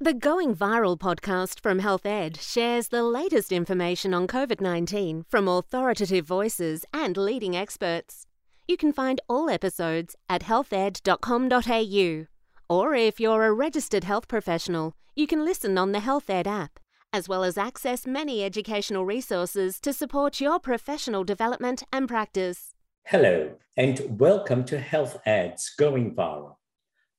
The Going Viral podcast from Health Ed shares the latest information on COVID 19 from authoritative voices and leading experts. You can find all episodes at healthed.com.au. Or if you're a registered health professional, you can listen on the Health Ed app, as well as access many educational resources to support your professional development and practice. Hello, and welcome to Health Ed's Going Viral.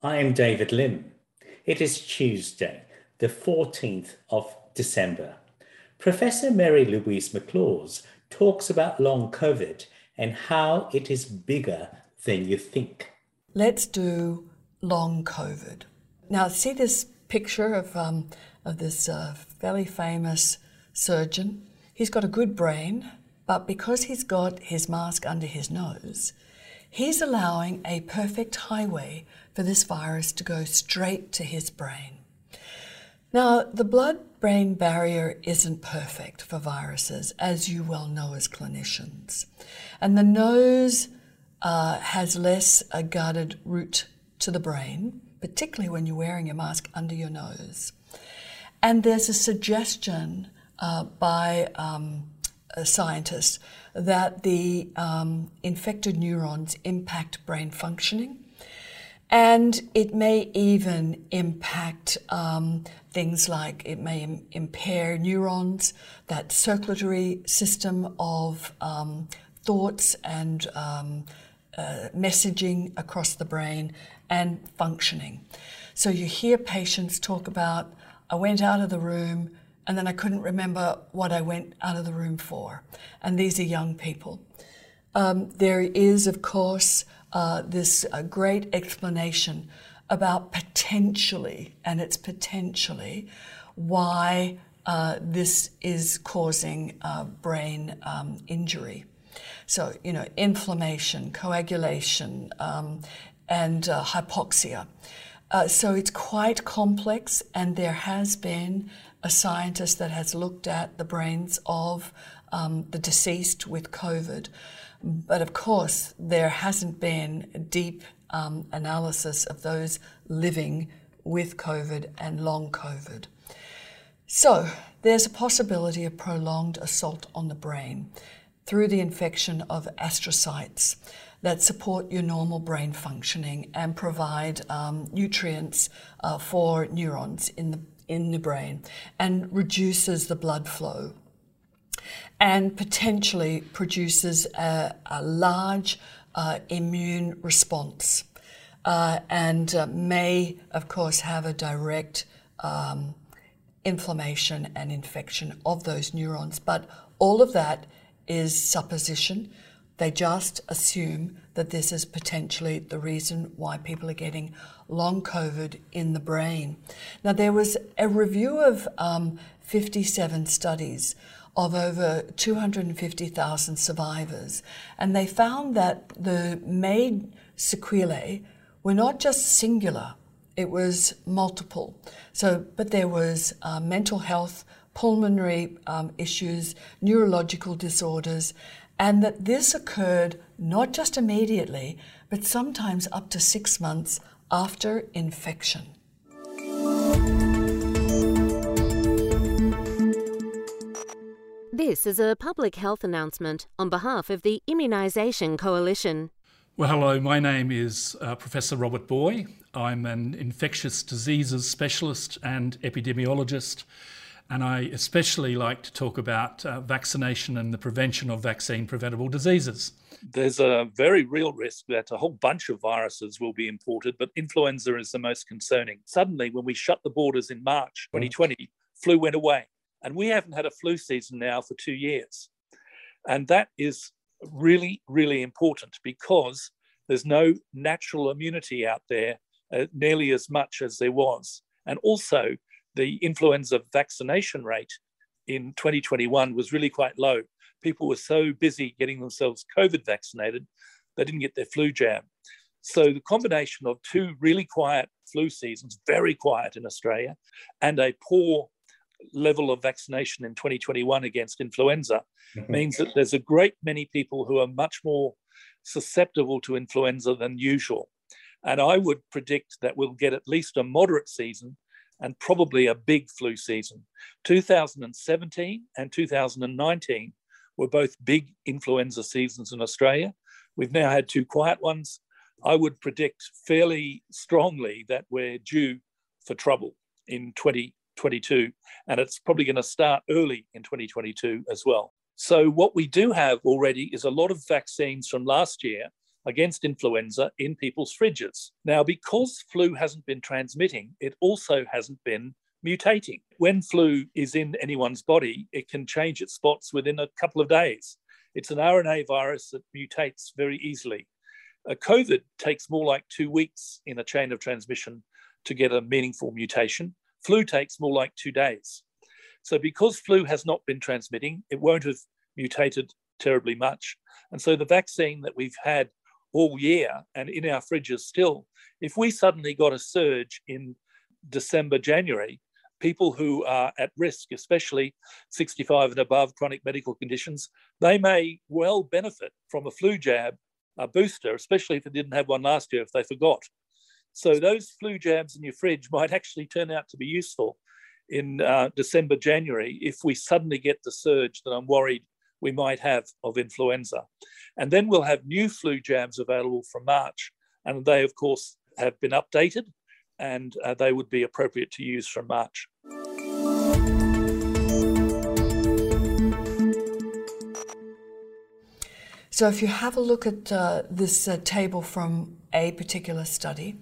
I am David Lim. It is Tuesday, the 14th of December. Professor Mary Louise McLaws talks about long COVID and how it is bigger than you think. Let's do long COVID. Now, see this picture of, um, of this uh, fairly famous surgeon? He's got a good brain, but because he's got his mask under his nose, he's allowing a perfect highway for this virus to go straight to his brain. Now, the blood brain barrier isn't perfect for viruses, as you well know as clinicians. And the nose uh, has less a guarded route to the brain, particularly when you're wearing a mask under your nose. And there's a suggestion uh, by um, a scientist that the um, infected neurons impact brain functioning and it may even impact um, things like it may Im- impair neurons, that circulatory system of um, thoughts and um, uh, messaging across the brain and functioning. So you hear patients talk about, I went out of the room and then I couldn't remember what I went out of the room for. And these are young people. Um, there is, of course, uh, this uh, great explanation about potentially, and it's potentially, why uh, this is causing uh, brain um, injury. So, you know, inflammation, coagulation, um, and uh, hypoxia. Uh, so it's quite complex, and there has been a scientist that has looked at the brains of um, the deceased with COVID but of course, there hasn't been deep um, analysis of those living with COVID and long COVID. So, there's a possibility of prolonged assault on the brain through the infection of astrocytes that support your normal brain functioning and provide um, nutrients uh, for neurons in the, in the brain and reduces the blood flow and potentially produces a, a large uh, immune response uh, and uh, may, of course, have a direct um, inflammation and infection of those neurons. But all of that is supposition. They just assume that this is potentially the reason why people are getting long COVID in the brain. Now, there was a review of um, 57 studies of over 250,000 survivors, and they found that the main sequelae were not just singular, it was multiple. So, but there was uh, mental health, pulmonary um, issues, neurological disorders, and that this occurred not just immediately, but sometimes up to six months after infection. This is a public health announcement on behalf of the Immunisation Coalition. Well, hello, my name is uh, Professor Robert Booy. I'm an infectious diseases specialist and epidemiologist, and I especially like to talk about uh, vaccination and the prevention of vaccine preventable diseases. There's a very real risk that a whole bunch of viruses will be imported, but influenza is the most concerning. Suddenly, when we shut the borders in March 2020, flu went away. And we haven't had a flu season now for two years. And that is really, really important because there's no natural immunity out there uh, nearly as much as there was. And also, the influenza vaccination rate in 2021 was really quite low. People were so busy getting themselves COVID vaccinated, they didn't get their flu jab. So, the combination of two really quiet flu seasons, very quiet in Australia, and a poor level of vaccination in 2021 against influenza mm-hmm. means that there's a great many people who are much more susceptible to influenza than usual. And I would predict that we'll get at least a moderate season and probably a big flu season. 2017 and 2019 were both big influenza seasons in Australia. We've now had two quiet ones. I would predict fairly strongly that we're due for trouble in 2022, and it's probably going to start early in 2022 as well. So, what we do have already is a lot of vaccines from last year against influenza in people's fridges. Now, because flu hasn't been transmitting, it also hasn't been mutating. When flu is in anyone's body, it can change its spots within a couple of days. It's an RNA virus that mutates very easily. A COVID takes more like two weeks in a chain of transmission to get a meaningful mutation. Flu takes more like two days. So, because flu has not been transmitting, it won't have mutated terribly much. And so, the vaccine that we've had all year and in our fridges still, if we suddenly got a surge in December, January, people who are at risk, especially 65 and above chronic medical conditions, they may well benefit from a flu jab, a booster, especially if they didn't have one last year, if they forgot. So those flu jabs in your fridge might actually turn out to be useful in uh, December, January, if we suddenly get the surge that I'm worried we might have of influenza. And then we'll have new flu jabs available from March. And they, of course, have been updated and uh, they would be appropriate to use from March. So, if you have a look at uh, this uh, table from a particular study,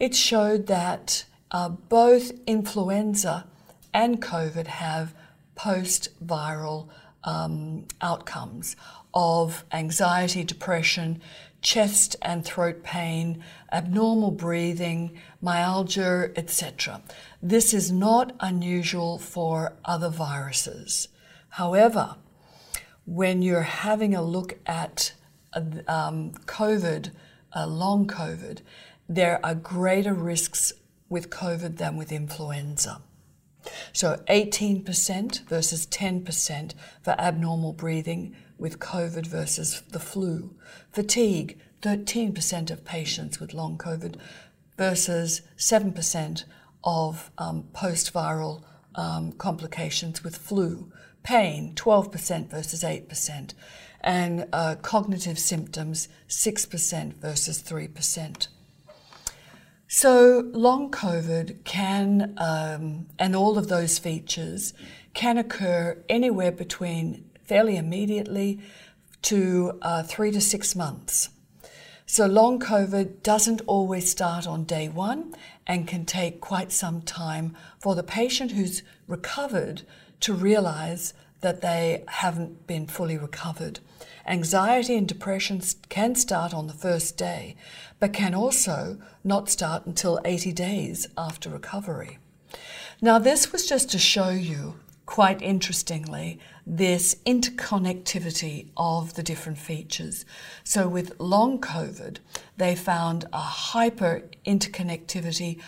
it showed that uh, both influenza and COVID have post viral um, outcomes of anxiety, depression, chest and throat pain, abnormal breathing, myalgia, etc. This is not unusual for other viruses. However, when you're having a look at um, COVID, uh, long COVID, there are greater risks with COVID than with influenza. So 18% versus 10% for abnormal breathing with COVID versus the flu. Fatigue, 13% of patients with long COVID versus 7% of um, post viral um, complications with flu. Pain, 12% versus 8%. And uh, cognitive symptoms, 6% versus 3%. So, long COVID can, um, and all of those features, can occur anywhere between fairly immediately to uh, three to six months. So, long COVID doesn't always start on day one and can take quite some time for the patient who's recovered to realize that they haven't been fully recovered. Anxiety and depression can start on the first day, but can also not start until 80 days after recovery. Now, this was just to show you, quite interestingly, this interconnectivity of the different features. So, with long COVID, they found a hyper interconnectivity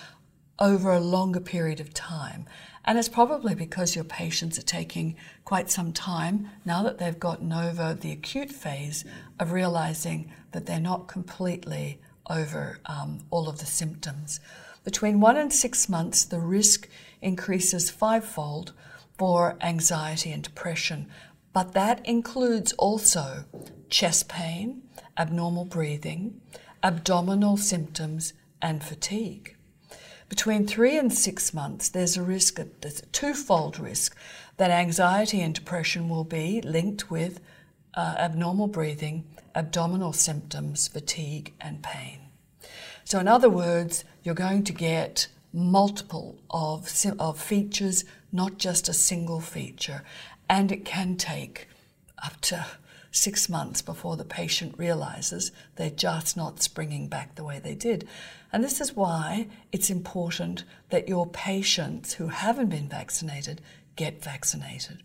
over a longer period of time. And it's probably because your patients are taking quite some time now that they've gotten over the acute phase of realizing that they're not completely over um, all of the symptoms. Between one and six months, the risk increases fivefold for anxiety and depression, but that includes also chest pain, abnormal breathing, abdominal symptoms, and fatigue. Between three and six months, there's a risk, there's a twofold risk that anxiety and depression will be linked with uh, abnormal breathing, abdominal symptoms, fatigue, and pain. So, in other words, you're going to get multiple of, of features, not just a single feature. And it can take up to six months before the patient realizes they're just not springing back the way they did. And this is why it's important that your patients who haven't been vaccinated get vaccinated.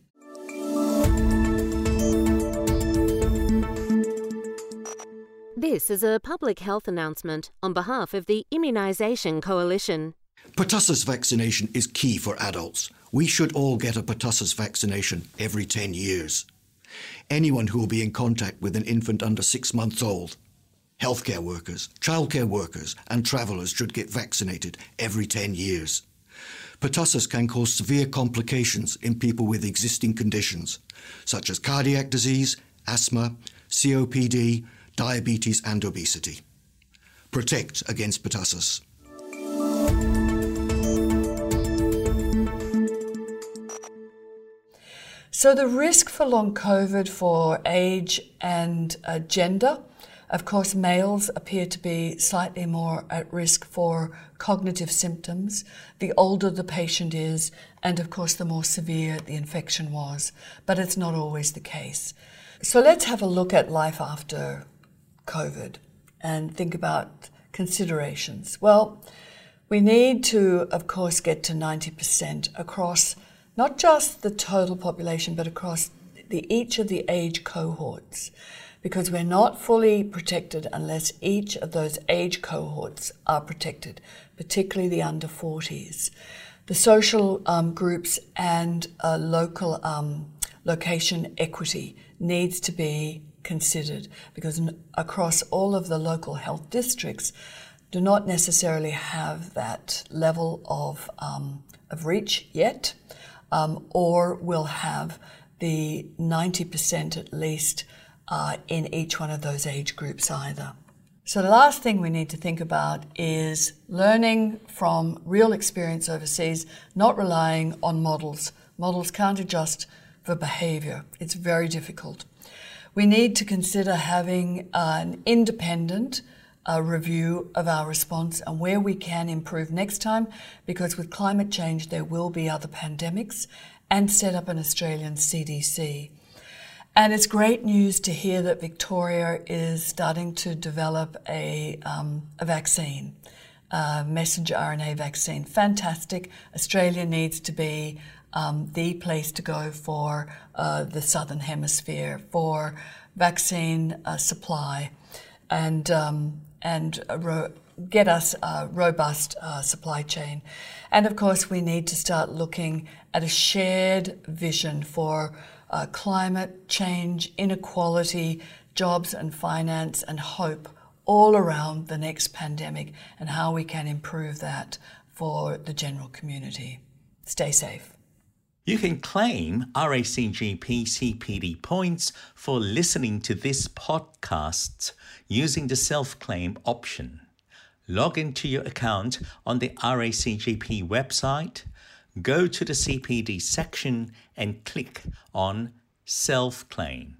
This is a public health announcement on behalf of the Immunisation Coalition. Pertussis vaccination is key for adults. We should all get a pertussis vaccination every 10 years anyone who will be in contact with an infant under six months old. Healthcare workers, childcare workers, and travellers should get vaccinated every 10 years. Pertussis can cause severe complications in people with existing conditions, such as cardiac disease, asthma, COPD, diabetes, and obesity. Protect against pertussis. So, the risk for long COVID for age and uh, gender of course, males appear to be slightly more at risk for cognitive symptoms the older the patient is, and of course, the more severe the infection was. But it's not always the case. So let's have a look at life after COVID and think about considerations. Well, we need to, of course, get to 90% across not just the total population, but across the, each of the age cohorts because we're not fully protected unless each of those age cohorts are protected, particularly the under 40s. The social um, groups and uh, local um, location equity needs to be considered because across all of the local health districts do not necessarily have that level of, um, of reach yet, um, or will have the 90% at least uh, in each one of those age groups either. So, the last thing we need to think about is learning from real experience overseas, not relying on models. Models can't adjust for behavior, it's very difficult. We need to consider having an independent uh, review of our response and where we can improve next time, because with climate change, there will be other pandemics, and set up an Australian CDC. And it's great news to hear that Victoria is starting to develop a, um, a vaccine, a messenger RNA vaccine. Fantastic. Australia needs to be um, the place to go for uh, the Southern Hemisphere for vaccine uh, supply and, um, and ro- get us a robust uh, supply chain. And of course, we need to start looking at a shared vision for uh, climate change, inequality, jobs and finance, and hope all around the next pandemic and how we can improve that for the general community. Stay safe. You can claim RACGP CPD points for listening to this podcast using the self claim option. Log into your account on the RACGP website go to the CPD section and click on Self Claim.